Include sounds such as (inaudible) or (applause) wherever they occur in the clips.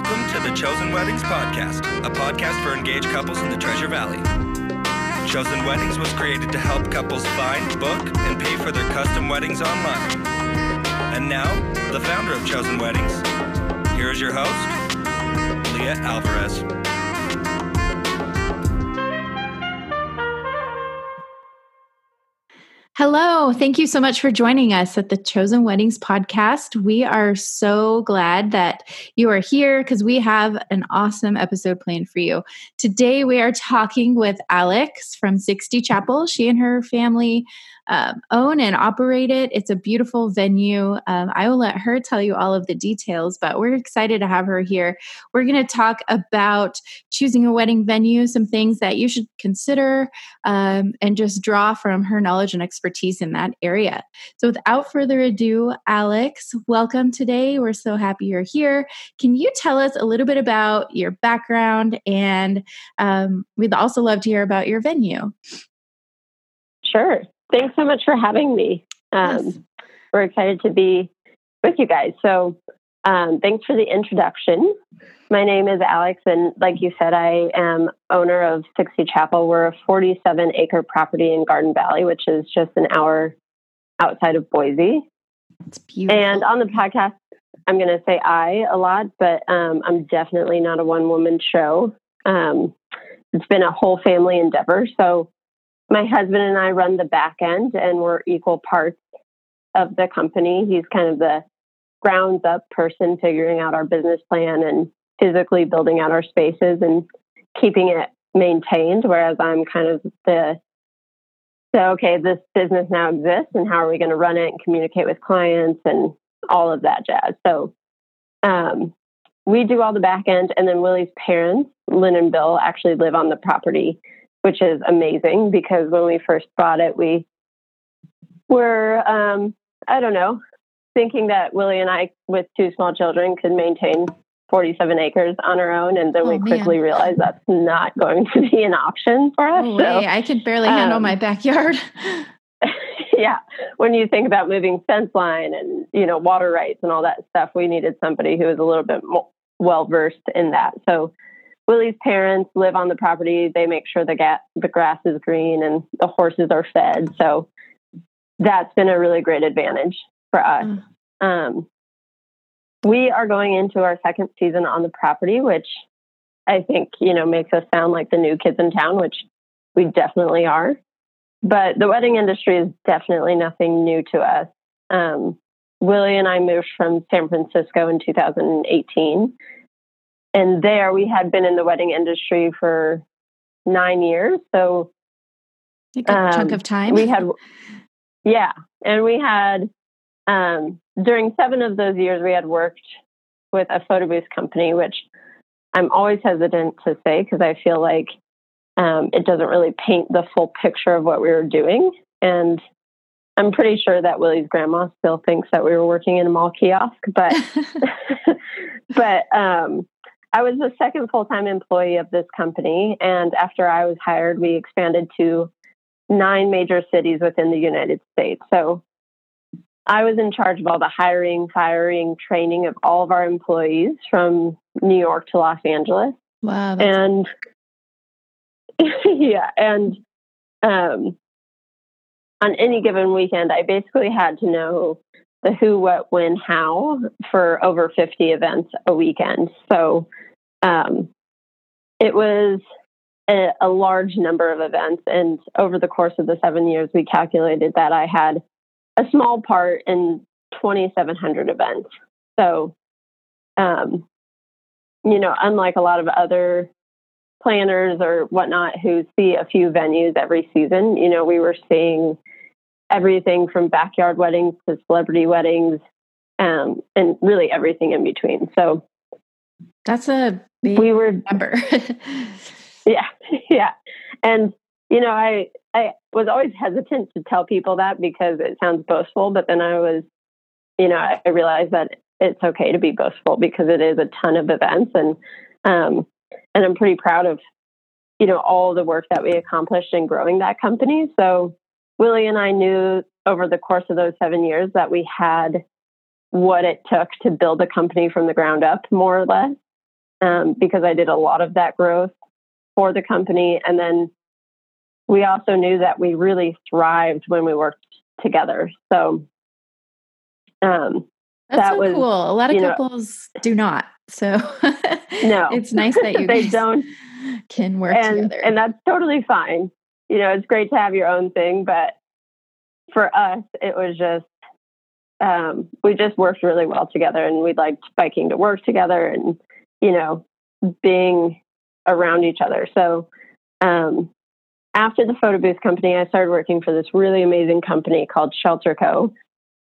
Welcome to the Chosen Weddings Podcast, a podcast for engaged couples in the Treasure Valley. Chosen Weddings was created to help couples find, book, and pay for their custom weddings online. And now, the founder of Chosen Weddings. Here is your host, Leah Alvarez. Hello. Thank you so much for joining us at the Chosen Weddings podcast. We are so glad that you are here because we have an awesome episode planned for you. Today, we are talking with Alex from 60 Chapel. She and her family um, own and operate it. It's a beautiful venue. Um, I will let her tell you all of the details, but we're excited to have her here. We're going to talk about choosing a wedding venue, some things that you should consider, um, and just draw from her knowledge and expertise in that area. So, without further ado, Alex, welcome today. We're so happy you're here. Can you tell us a little bit about your background? And um, we'd also love to hear about your venue. Sure. Thanks so much for having me. Um, yes. We're excited to be with you guys. So, um, thanks for the introduction. My name is Alex, and like you said, I am owner of 60 Chapel. We're a 47 acre property in Garden Valley, which is just an hour outside of Boise. It's beautiful. And on the podcast, I'm going to say I a lot, but um, I'm definitely not a one woman show. Um, it's been a whole family endeavor. So my husband and I run the back end and we're equal parts of the company. He's kind of the grounds up person figuring out our business plan and physically building out our spaces and keeping it maintained, whereas I'm kind of the so okay, this business now exists and how are we going to run it and communicate with clients and all of that jazz. So um, we do all the back end and then Willie's parents, Lynn and Bill, actually live on the property which is amazing because when we first bought it, we were, um, I don't know, thinking that Willie and I, with two small children, could maintain 47 acres on our own. And then oh, we quickly man. realized that's not going to be an option for us. Oh, so, I could barely handle um, my backyard. (laughs) (laughs) yeah. When you think about moving fence line and, you know, water rights and all that stuff, we needed somebody who was a little bit more well versed in that. So Willie's parents live on the property. They make sure the, ga- the grass is green and the horses are fed. So that's been a really great advantage for us. Mm. Um, we are going into our second season on the property, which I think, you know, makes us sound like the new kids in town, which we definitely are. But the wedding industry is definitely nothing new to us. Um, Willie and I moved from San Francisco in 2018 and there we had been in the wedding industry for nine years. So a good um, chunk of time. We had, yeah, and we had um, during seven of those years we had worked with a photo booth company, which I'm always hesitant to say because I feel like um, it doesn't really paint the full picture of what we were doing. And I'm pretty sure that Willie's grandma still thinks that we were working in a mall kiosk, but (laughs) (laughs) but um, I was the second full time employee of this company. And after I was hired, we expanded to nine major cities within the United States. So I was in charge of all the hiring, firing, training of all of our employees from New York to Los Angeles. Wow. And (laughs) yeah, and um, on any given weekend, I basically had to know the who, what, when, how for over 50 events a weekend. So um, it was a, a, large number of events. And over the course of the seven years, we calculated that I had a small part in 2,700 events. So, um, you know, unlike a lot of other planners or whatnot who see a few venues every season, you know, we were seeing everything from backyard weddings to celebrity weddings um, and really everything in between. So that's a we were number. (laughs) yeah, yeah, and you know, I I was always hesitant to tell people that because it sounds boastful, but then I was, you know, I, I realized that it's okay to be boastful because it is a ton of events, and um, and I'm pretty proud of, you know, all the work that we accomplished in growing that company. So Willie and I knew over the course of those seven years that we had what it took to build a company from the ground up, more or less. um, because I did a lot of that growth for the company. And then we also knew that we really thrived when we worked together. So um, that's that so was, cool. A lot of couples know, do not. So (laughs) no, it's nice that (laughs) you they don't (laughs) can work and, together, and that's totally fine. You know, it's great to have your own thing, but for us, it was just um, we just worked really well together, and we liked biking to work together, and you know, being around each other. So um, after the photo booth company, I started working for this really amazing company called Shelter Co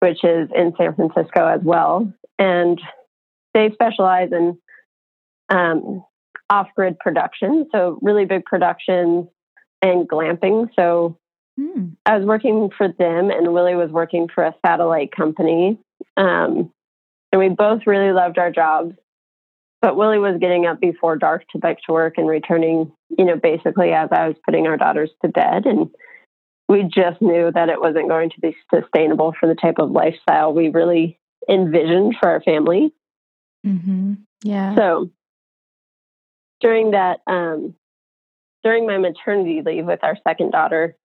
which is in San Francisco as well. And they specialize in um, off grid production, so really big productions and glamping. So hmm. I was working for them, and Willie was working for a satellite company. Um, and we both really loved our jobs. But Willie was getting up before dark to bike to work and returning, you know, basically as I was putting our daughters to bed. And we just knew that it wasn't going to be sustainable for the type of lifestyle we really envisioned for our family. Mm-hmm. Yeah. So during that, um, during my maternity leave with our second daughter,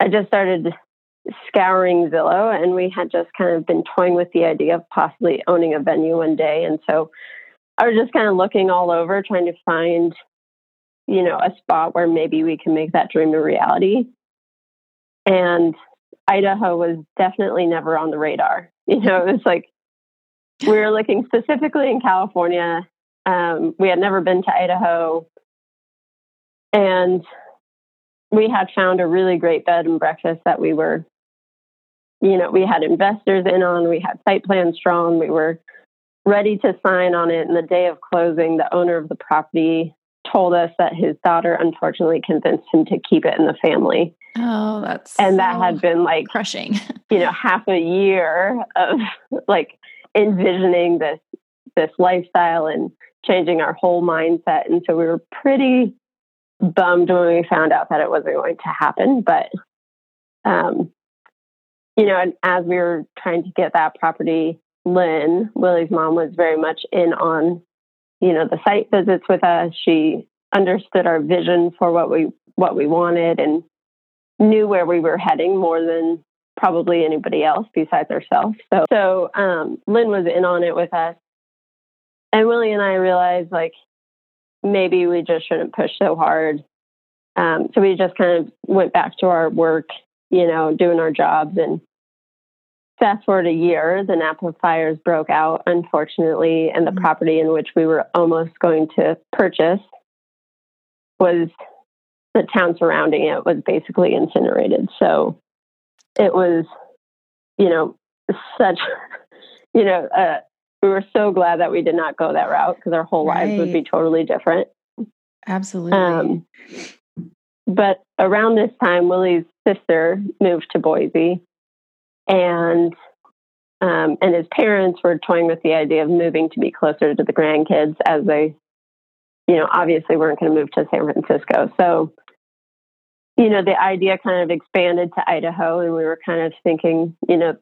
I just started scouring Zillow, and we had just kind of been toying with the idea of possibly owning a venue one day. And so I was just kind of looking all over, trying to find, you know, a spot where maybe we can make that dream a reality. And Idaho was definitely never on the radar. (laughs) You know, it was like we were looking specifically in California. Um, we had never been to Idaho. And we had found a really great bed and breakfast that we were, you know, we had investors in on, we had site plans drawn, we were ready to sign on it. And the day of closing, the owner of the property told us that his daughter unfortunately convinced him to keep it in the family. Oh, that's and that had been like crushing. (laughs) You know, half a year of like envisioning this this lifestyle and changing our whole mindset. And so we were pretty bummed when we found out that it wasn't going to happen. But um, you know, and as we were trying to get that property, Lynn, Willie's mom, was very much in on you know, the site visits with us. She understood our vision for what we what we wanted and knew where we were heading more than probably anybody else besides ourselves. So so um, Lynn was in on it with us. And Willie and I realized like maybe we just shouldn't push so hard. Um, so we just kind of went back to our work, you know, doing our jobs and Fast forward a year, the Napa fires broke out, unfortunately, and the mm-hmm. property in which we were almost going to purchase was the town surrounding it was basically incinerated. So it was, you know, such, (laughs) you know, uh, we were so glad that we did not go that route because our whole right. lives would be totally different. Absolutely. Um, but around this time, Willie's sister moved to Boise and um, and his parents were toying with the idea of moving to be closer to the grandkids as they, you know, obviously weren't going to move to San Francisco. So, you know, the idea kind of expanded to Idaho, and we were kind of thinking, you know,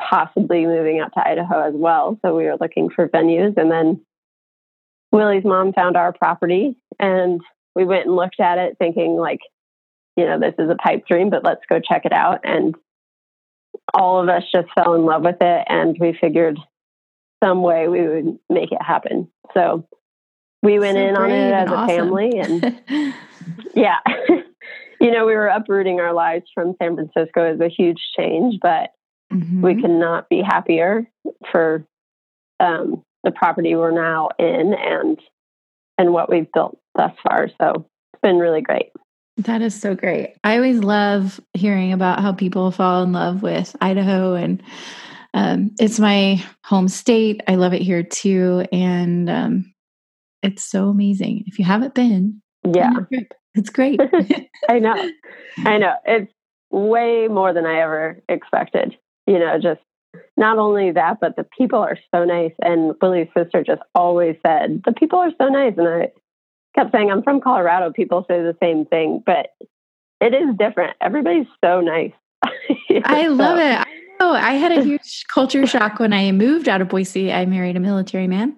possibly moving out to Idaho as well. So we were looking for venues, and then Willie's mom found our property, and we went and looked at it, thinking like, you know, this is a pipe dream, but let's go check it out. And all of us just fell in love with it and we figured some way we would make it happen. So we went so in on it as a awesome. family and (laughs) yeah. (laughs) you know, we were uprooting our lives from San Francisco is a huge change, but mm-hmm. we cannot be happier for um, the property we're now in and and what we've built thus far. So it's been really great. That is so great. I always love hearing about how people fall in love with Idaho and um, it's my home state. I love it here too. And um, it's so amazing. If you haven't been, yeah, it's great. (laughs) I know. (laughs) I know. It's way more than I ever expected. You know, just not only that, but the people are so nice. And Willie's sister just always said, the people are so nice. And I, kept saying, I'm from Colorado. People say the same thing, but it is different. Everybody's so nice. (laughs) I love it. I know. I had a huge culture shock when I moved out of Boise. I married a military man.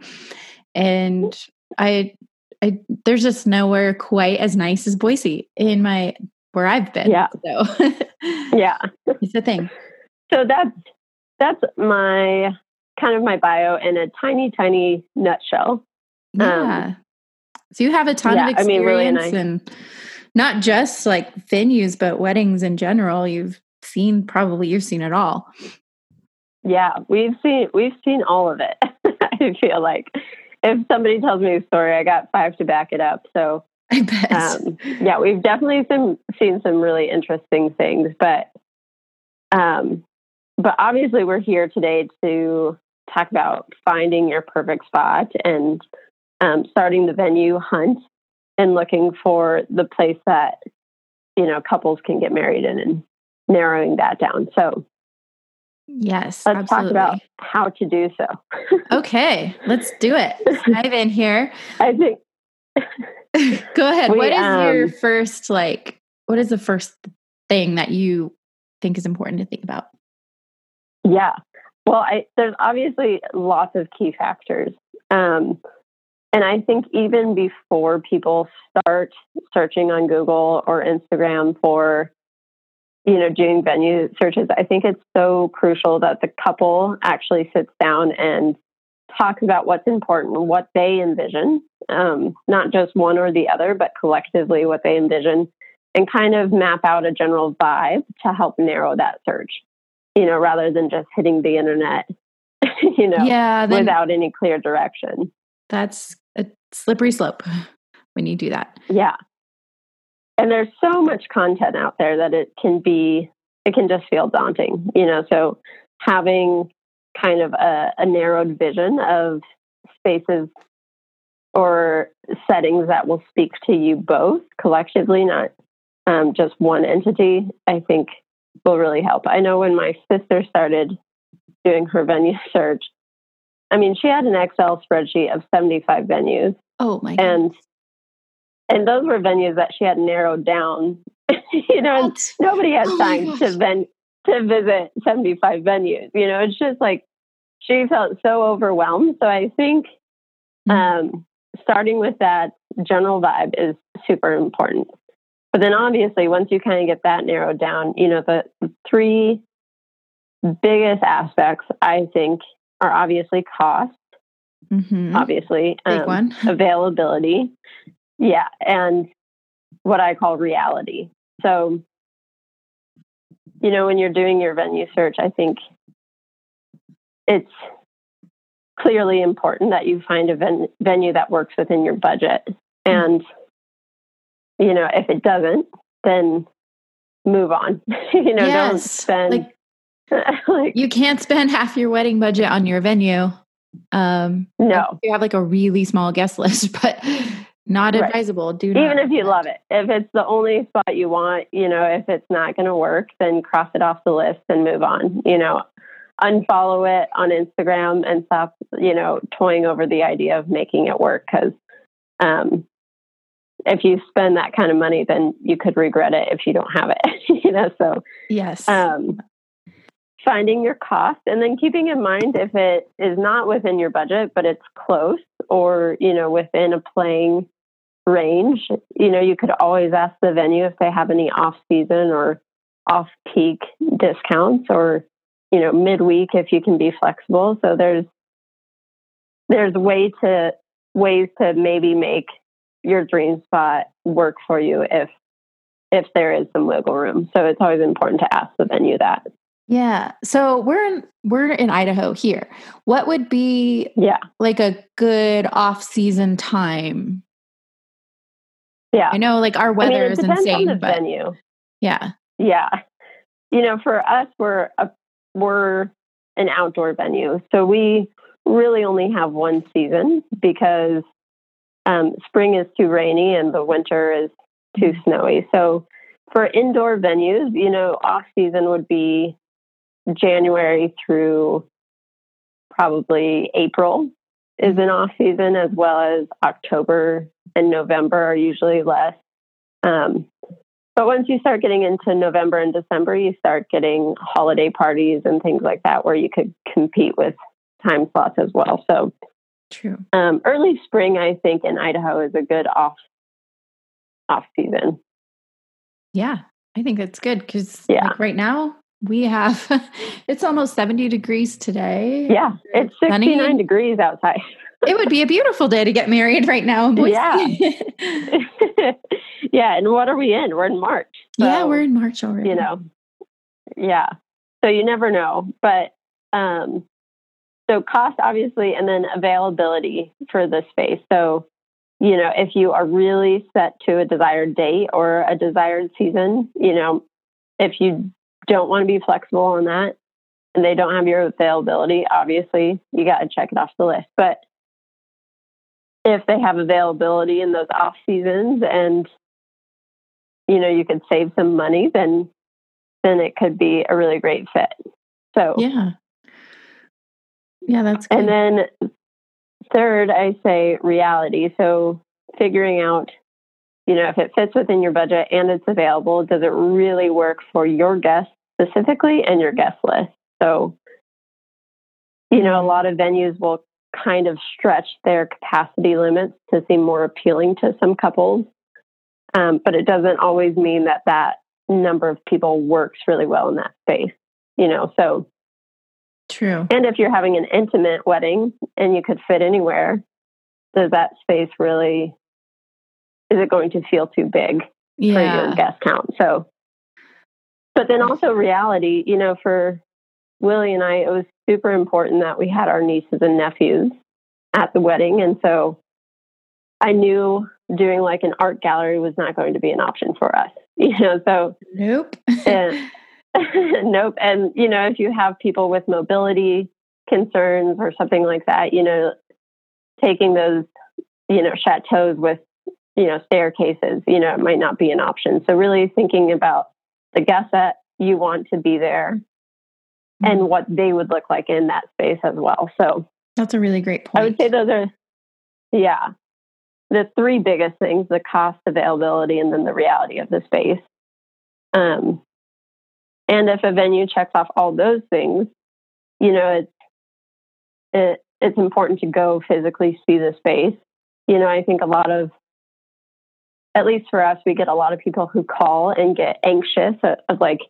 And I, I there's just nowhere quite as nice as Boise in my where I've been. Yeah. So (laughs) yeah, it's a thing. So that's that's my kind of my bio in a tiny, tiny nutshell. Yeah. Um, so you have a ton yeah, of experience I mean, really nice. and not just like venues, but weddings in general. You've seen probably you've seen it all. Yeah, we've seen we've seen all of it. (laughs) I feel like if somebody tells me a story, I got five to back it up. So I bet. Um, yeah, we've definitely some, seen some really interesting things, but um, but obviously we're here today to talk about finding your perfect spot and um, starting the venue hunt and looking for the place that you know couples can get married in and narrowing that down. So yes, let's absolutely. talk about how to do so. (laughs) okay, let's do it. dive in here. I think. (laughs) Go ahead. We, what is um, your first like? What is the first thing that you think is important to think about? Yeah. Well, I, there's obviously lots of key factors. Um, and I think even before people start searching on Google or Instagram for, you know, doing venue searches, I think it's so crucial that the couple actually sits down and talks about what's important, what they envision, um, not just one or the other, but collectively what they envision, and kind of map out a general vibe to help narrow that search you know, rather than just hitting the internet, (laughs) you know, yeah, without any clear direction. That's a slippery slope when you do that. Yeah. And there's so much content out there that it can be, it can just feel daunting, you know. So having kind of a, a narrowed vision of spaces or settings that will speak to you both collectively, not um, just one entity, I think will really help. I know when my sister started doing her venue (laughs) search, I mean, she had an Excel spreadsheet of 75 venues. Oh my And and those were venues that she had narrowed down. (laughs) you know, nobody has oh time to ven- to visit 75 venues. You know, it's just like she felt so overwhelmed. So I think mm-hmm. um, starting with that general vibe is super important. But then obviously, once you kind of get that narrowed down, you know, the three biggest aspects I think are obviously cost, mm-hmm. obviously, Big um, one. (laughs) availability, yeah, and what I call reality. So, you know, when you're doing your venue search, I think it's clearly important that you find a ven- venue that works within your budget. And you know, if it doesn't, then move on. (laughs) you know, yes. don't spend. Like, (laughs) like, you can't spend half your wedding budget on your venue. Um, no, you have like a really small guest (laughs) list, but not right. advisable. Do even if you love it. If it's the only spot you want, you know, if it's not going to work, then cross it off the list and move on. You know, unfollow it on Instagram and stop, you know, toying over the idea of making it work because um, if you spend that kind of money, then you could regret it if you don't have it. (laughs) you know, so yes. Um, finding your cost and then keeping in mind if it is not within your budget, but it's close or you know within a playing range. You know, you could always ask the venue if they have any off season or off peak discounts or you know midweek if you can be flexible. So there's there's way to ways to maybe make your dream spot work for you if if there is some wiggle room. So it's always important to ask the venue that. Yeah. So we're in we're in Idaho here. What would be yeah like a good off season time? Yeah. I know like our weather I mean, is insane, but venue. Yeah. Yeah. You know, for us we're a we're an outdoor venue. So we really only have one season because um, spring is too rainy and the winter is too mm-hmm. snowy. So for indoor venues, you know, off season would be January through probably April is an off season, as well as October and November are usually less. Um, but once you start getting into November and December, you start getting holiday parties and things like that where you could compete with time slots as well. So True. Um, early spring, I think, in Idaho is a good off off season. Yeah, I think that's good because Yeah. like right now we have (laughs) it's almost 70 degrees today. Yeah, it's Sunny. 69 degrees outside. It would be a beautiful day to get married right now Yeah. (laughs) (laughs) yeah, and what are we in? We're in March. yeah, we're in March already. you know, yeah. So you never know, but um, so cost obviously, and then availability for the space. So you know, if you are really set to a desired date or a desired season, you know, if you don't want to be flexible on that and they don't have your availability, obviously you got to check it off the list. But if they have availability in those off seasons and you know you could save some money, then then it could be a really great fit. So Yeah. Yeah, that's good. and then third, I say reality. So figuring out, you know, if it fits within your budget and it's available, does it really work for your guests specifically and your guest list? So, you know, a lot of venues will kind of stretch their capacity limits to seem more appealing to some couples. Um, but it doesn't always mean that that number of people works really well in that space, you know, so True. and if you're having an intimate wedding and you could fit anywhere, does that space really, is it going to feel too big for your guest count? So, but then also reality, you know, for Willie and I, it was super important that we had our nieces and nephews at the wedding. And so I knew doing like an art gallery was not going to be an option for us, (laughs) you know, so Nope. and, (laughs) (laughs) nope. And, you know, if you have people with mobility concerns or something like that, you know, taking those, you know, chateaus with, you know, staircases, you know, it might not be an option. So really thinking about the guests that you want to be there and what they would look like in that space as well. So That's a really great point. I would say those are, yeah, the three biggest things: the cost, availability, and then the reality of the space. Um, and if a venue checks off all those things, you know, it's it, it's important to go physically see the space. You know, I think a lot of, at least for us, we get a lot of people who call and get anxious of, of like,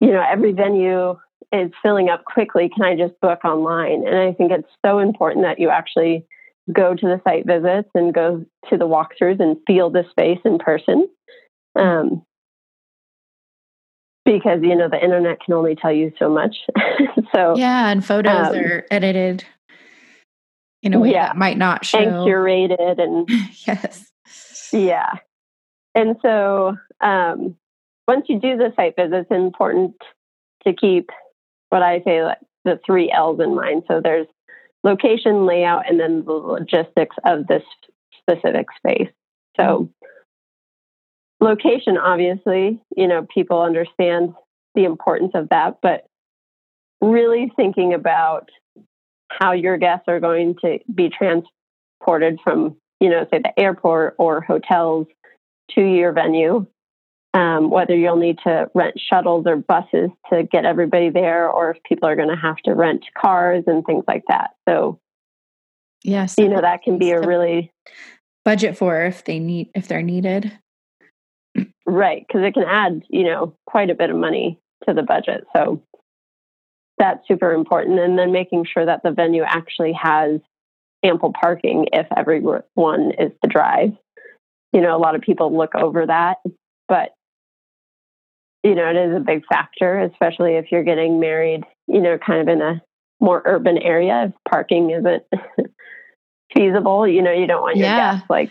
you know, every venue is filling up quickly. Can I just book online? And I think it's so important that you actually go to the site visits and go to the walkthroughs and feel the space in person. Um, because, you know, the internet can only tell you so much. (laughs) so, yeah, and photos um, are edited in a way yeah, that might not show. and curated and (laughs) yes. Yeah. And so um, once you do the site visit, it's important to keep what I say like the three L's in mind. So there's location, layout, and then the logistics of this specific space. So location, obviously, you know, people understand the importance of that, but really thinking about how your guests are going to be transported from you know, say the airport or hotels to your venue. Um, whether you'll need to rent shuttles or buses to get everybody there, or if people are going to have to rent cars and things like that. So, Yes. you know, that can be a really budget for if they need if they're needed. Right because it can add, you know, quite a bit of money to the budget. So, that's super important. And then making sure that the venue actually has ample parking if everyone is to drive. You know, a lot of people look over that, but you know, it is a big factor, especially if you're getting married, you know, kind of in a more urban area. If parking isn't (laughs) feasible, you know, you don't want your Yeah. guests like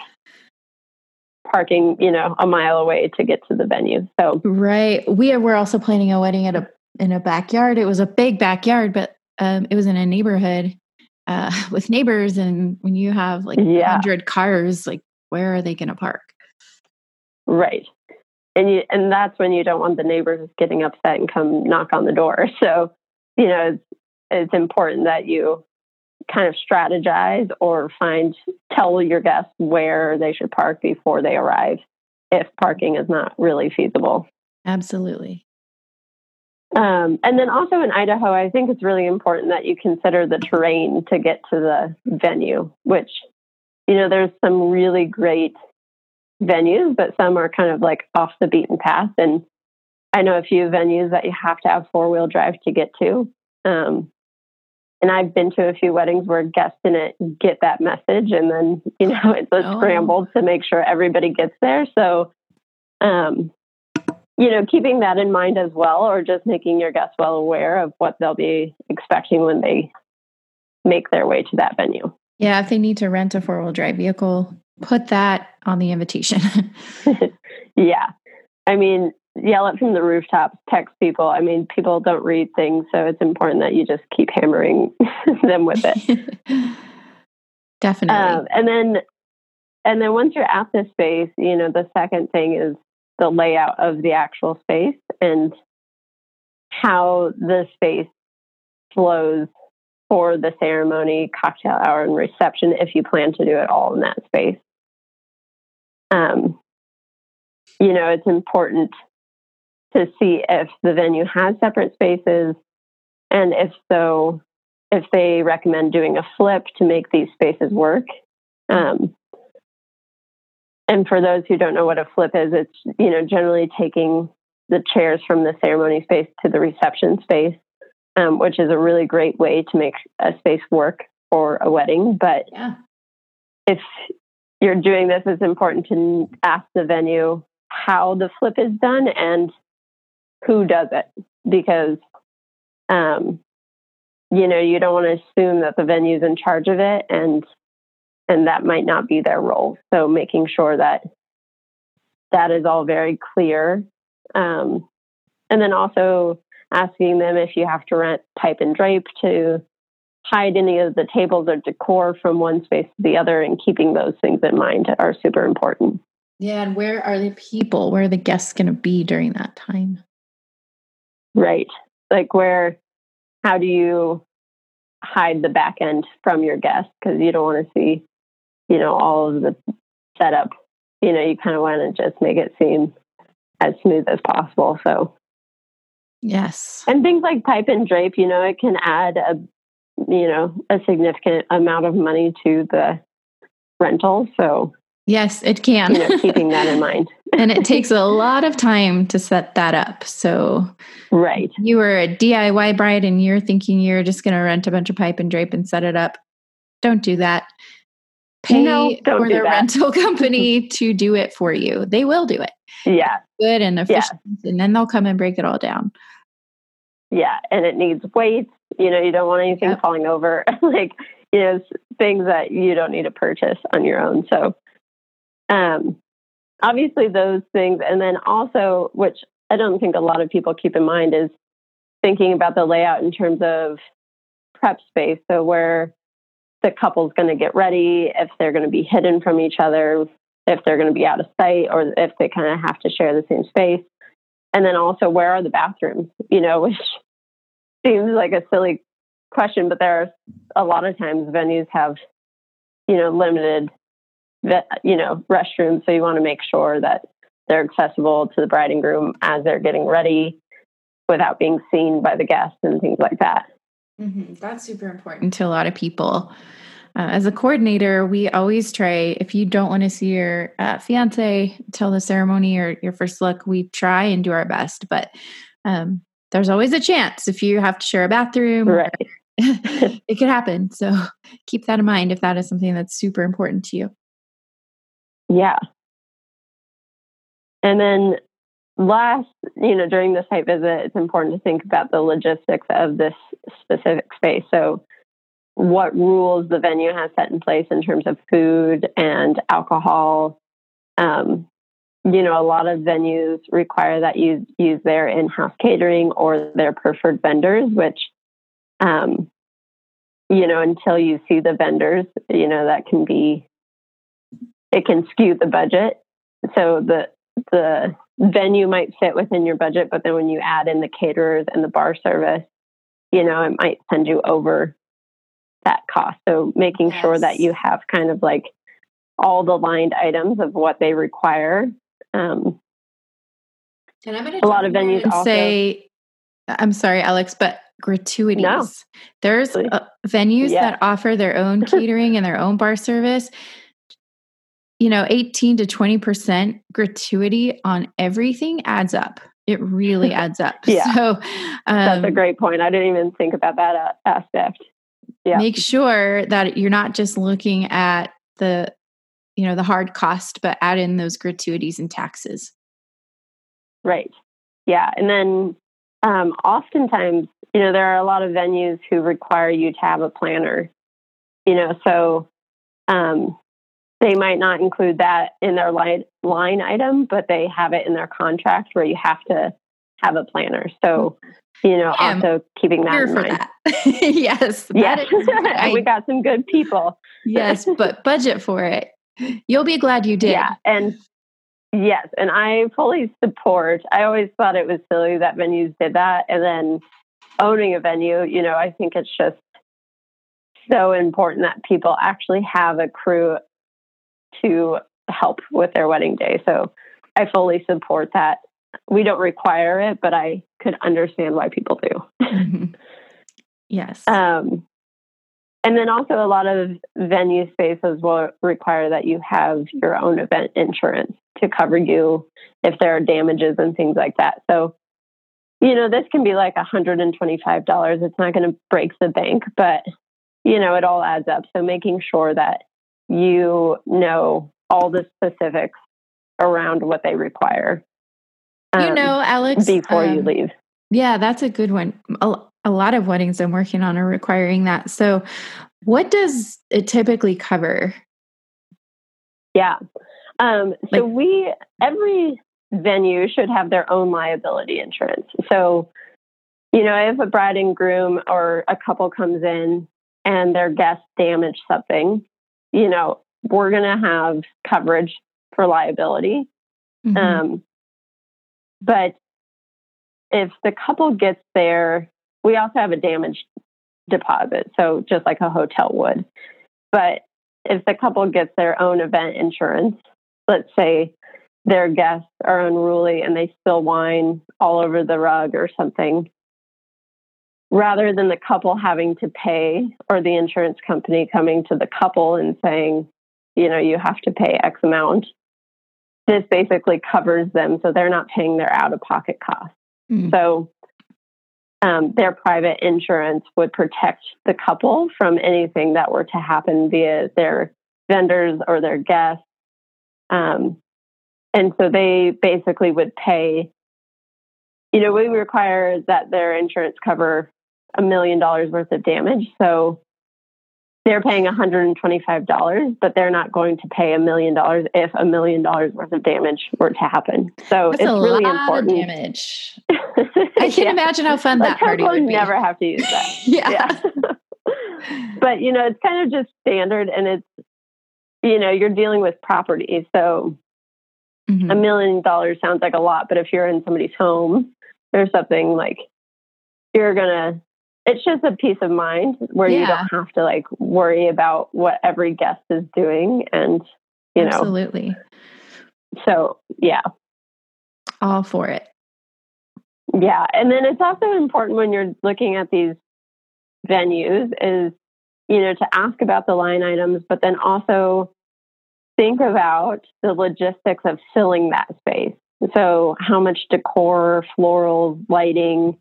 parking, you know, a mile away to get to the venue. So, Right. We are, we're also planning a wedding at a in a backyard. It was a big backyard, but um, it was in a neighborhood uh, (laughs) with neighbors. And when you have like Yeah. hundred cars, like where are they going to park? right. And you, and that's when you don't want the neighbors getting upset and come knock on the door. (laughs) So, you know, it's, it's important that you kind of strategize or find, tell your guests where they should park before they arrive if parking is not really feasible. Absolutely. Um, and then also in Idaho, I think it's really important that you consider the terrain to get to the venue, which, you know, there's some really great venues, but some are kind of like off the beaten path. And I know a few venues that you have to have four wheel drive to get to. Um, and I've been to a few weddings where guests didn't get that message, and then you know (laughs) it's a oh. scramble to make sure everybody gets there. So, um, you know, keeping that in mind as well, or just making your guests well aware of what they'll be expecting when they make their way to that venue. Yeah, if they need to rent a four wheel drive vehicle, put that on the invitation. (laughs) (laughs) yeah. I mean, yell it from the rooftops, text people. I mean, people don't read things, so it's important that you just keep hammering (laughs) them with it. (laughs) Definitely. Um, and then, and then once you're at the space, you know, the second thing is the layout of the actual space and how the space flows for the ceremony, cocktail hour, and reception if you plan to do it all in that space. Um, you know, it's important to see if the venue has separate spaces, and if so, if they recommend doing a flip to make these spaces work. Um, and for those who don't know what a flip is, it's you know generally taking the chairs from the ceremony space to the reception space, um, which is a really great way to make a space work for a wedding. But yeah. if you're doing this, it's important to ask the venue how the flip is done and who does it? Because um, you know you don't want to assume that the venue's in charge of it and and that might not be their role. So making sure that that is all very clear um, and then also asking them if you have to rent pipe and drape to hide any of the tables or decor from one space to the other and keeping those things in mind are super important. Yeah and where are the people? Where are the guests going to be during that time Right. Like where, how do you hide the back end from your guests? Because you don't want to see, you know, all of the setup. You know, you kind of want to just make it seem as smooth as possible. So, yes. And things like pipe and drape, you know, it can add a, you know, a significant amount of money to the rental. So, Yes, it can. you know, keeping that in mind. (laughs) and it takes a lot of time to set that up. So, right. You were a DIY bride and you're thinking you're just going to rent a bunch of pipe and drape and set it up. Don't do that. Pay no, for the that. rental (laughs) company (laughs) to do it for you. They will do it. Yeah. Good and efficient. Yeah. And then they'll come and break it all down. Yeah. And it needs weights. You know, you don't want anything yep. falling over. like, you know, things that you don't need to purchase on your own. So, um, obviously, those things, and then also, which I don't think a lot of people keep in mind, is thinking about the layout in terms of prep space. So, where the couple's going to get ready, if they're going to be hidden from each other, if they're going to be out of sight, or if they kind of have to share the same space. And then also, where are the bathrooms? You know, (laughs) which seems like a silly question, but there are a lot of times venues have, you know, limited you know, restrooms. So you want to make sure that they're accessible to the bride and groom as they're getting ready without being seen by the guests and things like that. Mm-hmm. That's super important to a lot of people. Uh, as a coordinator, we always try, if you don't want to see your uh, fiance till the ceremony or your first look, we try and do our best. But um, there's always a chance if you have to share a bathroom. Right. (laughs) it could happen. So keep that in mind if that is something that's super important to you. Yeah. And then last, you know, during the site visit, it's important to think about the logistics of this specific space. So, what rules the venue has set in place in terms of food and alcohol. Um, you know, a lot of venues require that you use their in house catering or their preferred vendors, which, um, you know, until you see the vendors, you know, that can be it can skew the budget. So the the venue might fit within your budget, but then when you add in the caterers and the bar service, you know, it might send you over that cost. So making yes. sure that you have kind of like all the lined items of what they require. Um, and I'm a lot of venues also, say I'm sorry, Alex, but gratuities. No. There's uh, venues Yeah. that offer their own (laughs) catering and their own bar service. You know, 18 to 20% gratuity on everything adds up. It really (laughs) adds up. Yeah. So, That's a um, great point. I didn't even think about that uh, aspect. Yeah. make sure that you're not just looking at the you know the hard cost but add in those gratuities and taxes Right. Yeah. And then um, oftentimes, you know, there are a lot of venues who require you to have a planner, you know, so um, they might not include that in their line, line item, but they have it in their contract where you have to have a planner. So, you know, am also keeping that in mind. that (laughs) yes Yeah. I- (laughs) we got some good people. yes but budget for it you'll be glad you did Yeah. And yes, and I fully support. I always thought it was silly that venues did that. And then owning a venue, you know, I think it's just so important that people actually have a crew to help with their wedding day. So I fully support that. We don't require it, but I could understand why people do. Mhm. yes Um, and then also a lot of venue spaces will require that you have your own event insurance to cover you if there are damages and things like that. So, you know, this can be like $125. It's not going to break the bank, but, you know, it all adds up. So making sure that you know all the specifics around what they require. you um, know alex before you um, leave. yeah that's a good one a, a lot of weddings i'm working on are requiring that so what does it typically cover Yeah. Um, so Like- we every venue should have their own liability insurance. So, you know, if a bride and groom or a couple comes in and their guests damage something, you know, we're going to have coverage for liability. Mhm. Um, but if the couple gets there, we also have a damage deposit. So just like a hotel would. But if the couple gets their own event insurance, let's say their guests are unruly and they spill wine all over the rug or something, rather than the couple having to pay or the insurance company coming to the couple and saying, you know, you have to pay X amount, this basically covers them so they're not paying their out of pocket costs. Mm. So um, their private insurance would protect the couple from anything that were to happen via their vendors or their guests. Um, and so they basically would pay, you know, we require that their insurance cover a million dollars worth of damage. So they're paying $125, but they're not going to pay a million dollars if a million dollars worth of damage were to happen. So That's it's a really lot important. of damage. (laughs) I can Yeah. imagine how fun that party would be. never have to use that. (laughs) yeah. yeah. (laughs) but you know, it's kind of just standard and it's you know, you're dealing with property. So Mhm. a million dollars sounds like a lot, but if you're in somebody's home or something like you're gonna it's just a peace of mind where you don't have to like worry about what every guest is doing and you know Absolutely. so yeah All for it. Yeah, and then it's also important when you're looking at these venues is you know to ask about the line items, but then also think about the logistics of filling that space. So, how much decor, floral, lighting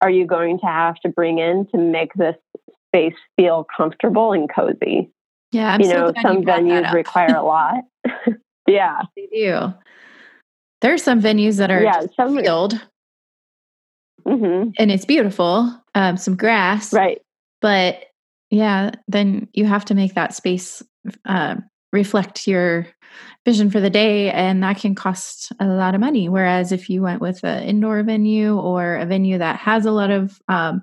are you going to have to bring in to make this space feel comfortable and cozy? Yeah. I'm you so know, some you venues require a (laughs) lot. (laughs) yeah, They do. There are some venues that are yeah, some field hmm and it's beautiful, um, some grass, right. but yeah, then you have to make that space uh, reflect your vision for the day, and that can cost a lot of money. Whereas if you went with an indoor venue or a venue that has a lot of, um,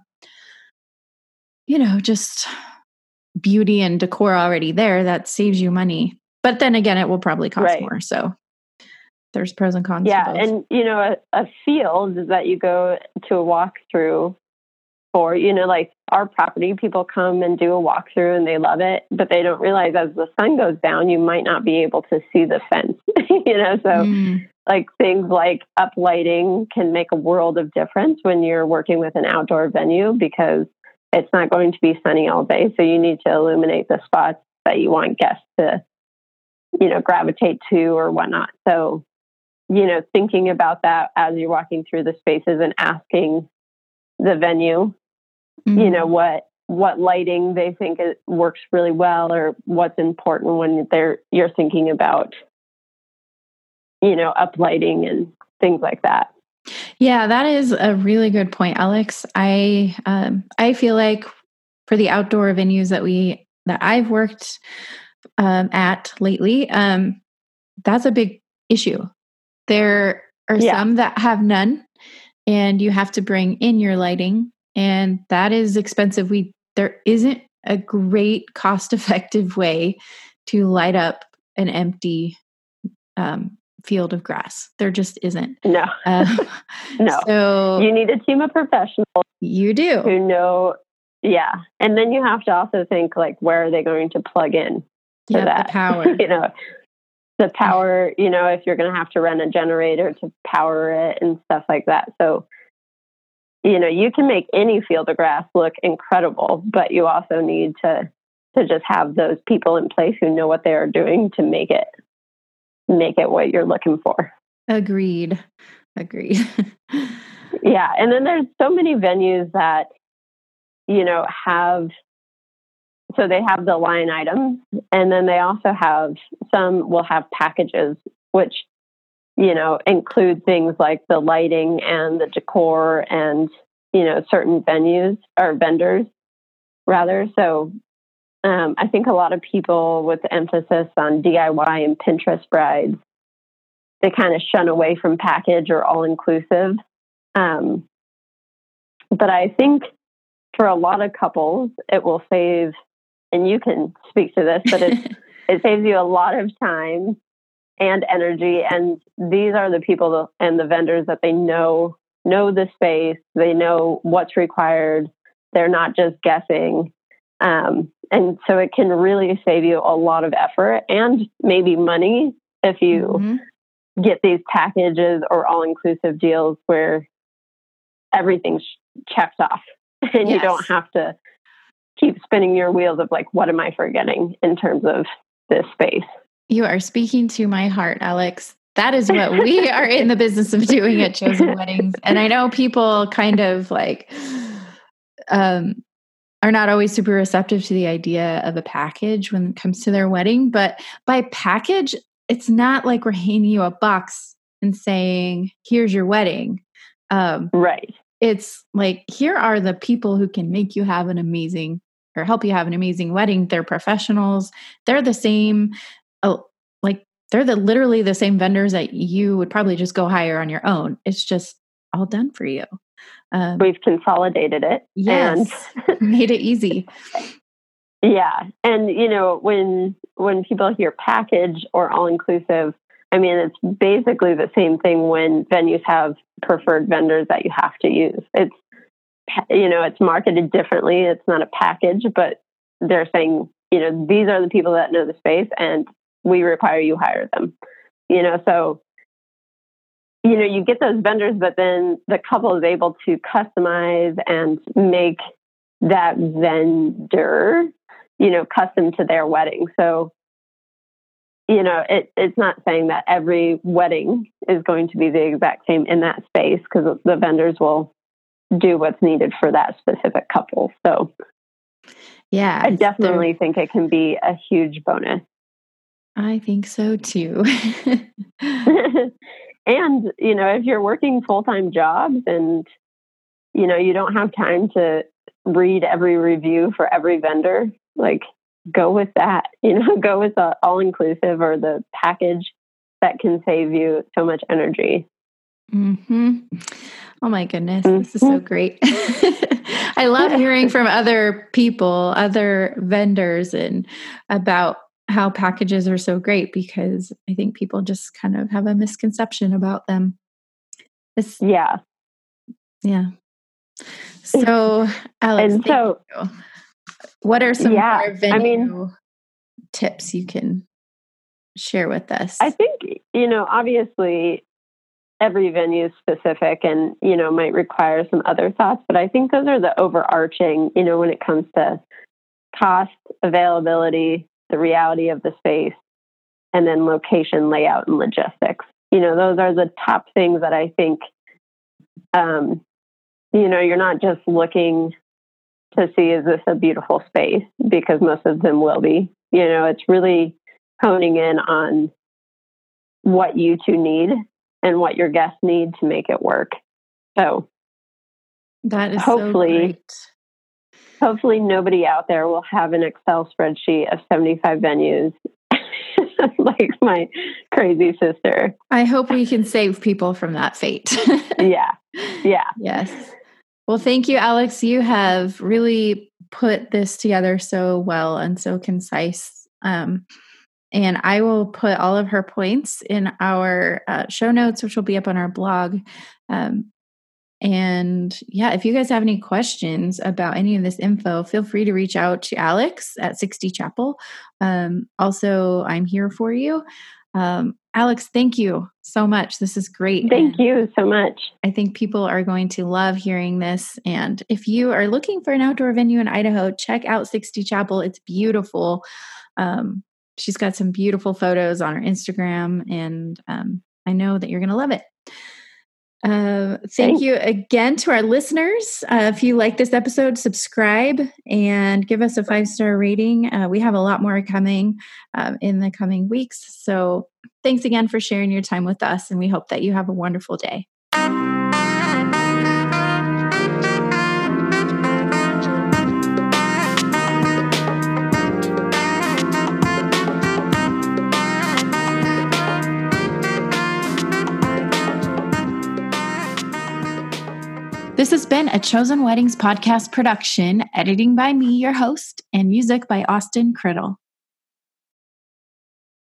you know, just beauty and decor already there, that saves you money. But then again, it will probably cost Right. more. So there's pros and cons. to Yeah, and you know, a, a field that you go to a walkthrough, for. You know, like our property, people come and do a walkthrough and they love it, but they don't realize as the sun goes down, you might not be able to see the fence. (laughs) you know, so mm. like things like uplighting can make a world of difference when you're working with an outdoor venue because it's not going to be sunny all day. So you need to illuminate the spots that you want guests to, you know, gravitate to or whatnot. So, you know, thinking about that as you're walking through the spaces and asking the venue, mm-hmm. you know, what what lighting they think it works really well or what's important when they're you're thinking about you know uplighting and things like that yeah that is a really good point alex i um, i feel like for the outdoor venues that we that i've worked um, at lately um, that's a big issue there are yeah. some that have none and you have to bring in your lighting and that is expensive. We there isn't a great cost effective way to light up an empty um, field of grass. There just isn't. No. Um, (laughs) no. (laughs) so you need a team of professionals you do. who know yeah. And then you have to also think like where are they going to plug in to yeah, that? power. (laughs) You know the power, you know, if you're going to have to run a generator to power it and stuff like that. So, you know, you can make any field of grass look incredible, but you also need to to just have those people in place who know what they are doing to make it make it what you're looking for. Agreed. Agreed. (laughs) yeah, and then there's so many venues that you know have so they have the line items and then they also have some will have packages which you know include things like the lighting and the decor and you know certain venues or vendors rather. So um, i think a lot of people with emphasis on diy and pinterest brides they kind of shun away from package or all inclusive um, but i think for a lot of couples it will save and you can speak to this, but it (laughs) it saves you a lot of time and energy. And these are the people and the vendors that they know know the space, they know what's required. They're not just guessing. Um, and so it can really save you a lot of effort and maybe money if you mm-hmm. get these packages or all inclusive deals where everything's checked off (laughs) and yes. you don't have to keep spinning your wheels of like, what am I forgetting in terms of this space? You are speaking to my heart, Alex. That is what we (laughs) are in the business of doing at Chosen Weddings. And I know people kind of like um, are not always super receptive to the idea of a package when it comes to their wedding. But by package, it's not like we're handing you a box and saying, here's your wedding. Um, right. It's like, here are the people who can make you have an amazing or help you have an amazing wedding. They're professionals. They're the same, like they're the literally the same vendors that you would probably just go hire on your own. It's just all done for you. Um, We've consolidated it. Yes, and (laughs) made it easy. Yeah, and you know when when people hear package or all inclusive, I mean it's basically the same thing when venues have preferred vendors that you have to use. It's you know, it's marketed differently. It's not a package, but they're saying, you know, these are the people that know the space and we require you hire them. You know, so you know, you get those vendors, but then the couple is able to customize and make that vendor, you know, custom to their wedding. So, you know, it, it's not saying that every wedding is going to be the exact same in that space because the vendors will do what's needed for that specific couple. So, yeah, I definitely think it can be a huge bonus. I think so too. (laughs) (laughs) and, you know, if you're working full time jobs and, you know, you don't have time to read every review for every vendor, like go with that. (laughs) You know, go with the all inclusive or the package that can save you so much energy. Hmm. Oh my goodness, this is so mm-hmm. great. I love hearing from other people, other vendors, and about how packages are so great because I think people just kind of have a misconception about them. It's, yeah. Yeah. (laughs) So, Alex, so, what are some yeah, venue I mean, tips you can share with us? I think, you know, obviously every venue is specific and, you know, might require some other thoughts, but I think those are the overarching, you know, when it comes to cost, availability, the reality of the space, and then location, layout, and logistics. You know, those are the top things that I think, um, you know, you're not just looking to see is this a beautiful space because most of them will be. You know, it's really honing in on what you two need and what your guests need to make it work. So that is hopefully so hopefully nobody out there will have an Excel spreadsheet of 75 venues (laughs) like my crazy sister. I hope we can save people from that fate. (laughs) yeah. Yeah. Yes. Well, thank you, Alex. You have really put this together so well and so concise. Um, and I will put all of her points in our uh, show notes, which will be up on our blog. Um, and yeah, if you guys have any questions about any of this info, feel free to reach out to Alex at 60 Chapel. Um, also, I'm here for you. Um, Alex, thank you so much. This is great. Thank you so much. I think people are going to love hearing this. And if you are looking for an outdoor venue in Idaho, check out 60 Chapel. It's beautiful. Um, she's got some beautiful photos on her Instagram, and um, I know that you're going to love it. Uh, thank Thanks. you again to our listeners. Uh, if you like this episode, subscribe and give us a five star rating. Uh, we have a lot more coming uh, in the coming weeks. So, thanks again for sharing your time with us, and we hope that you have a wonderful day. This has been a Chosen Weddings podcast production, editing by me, your host, and music by Austin Criddle.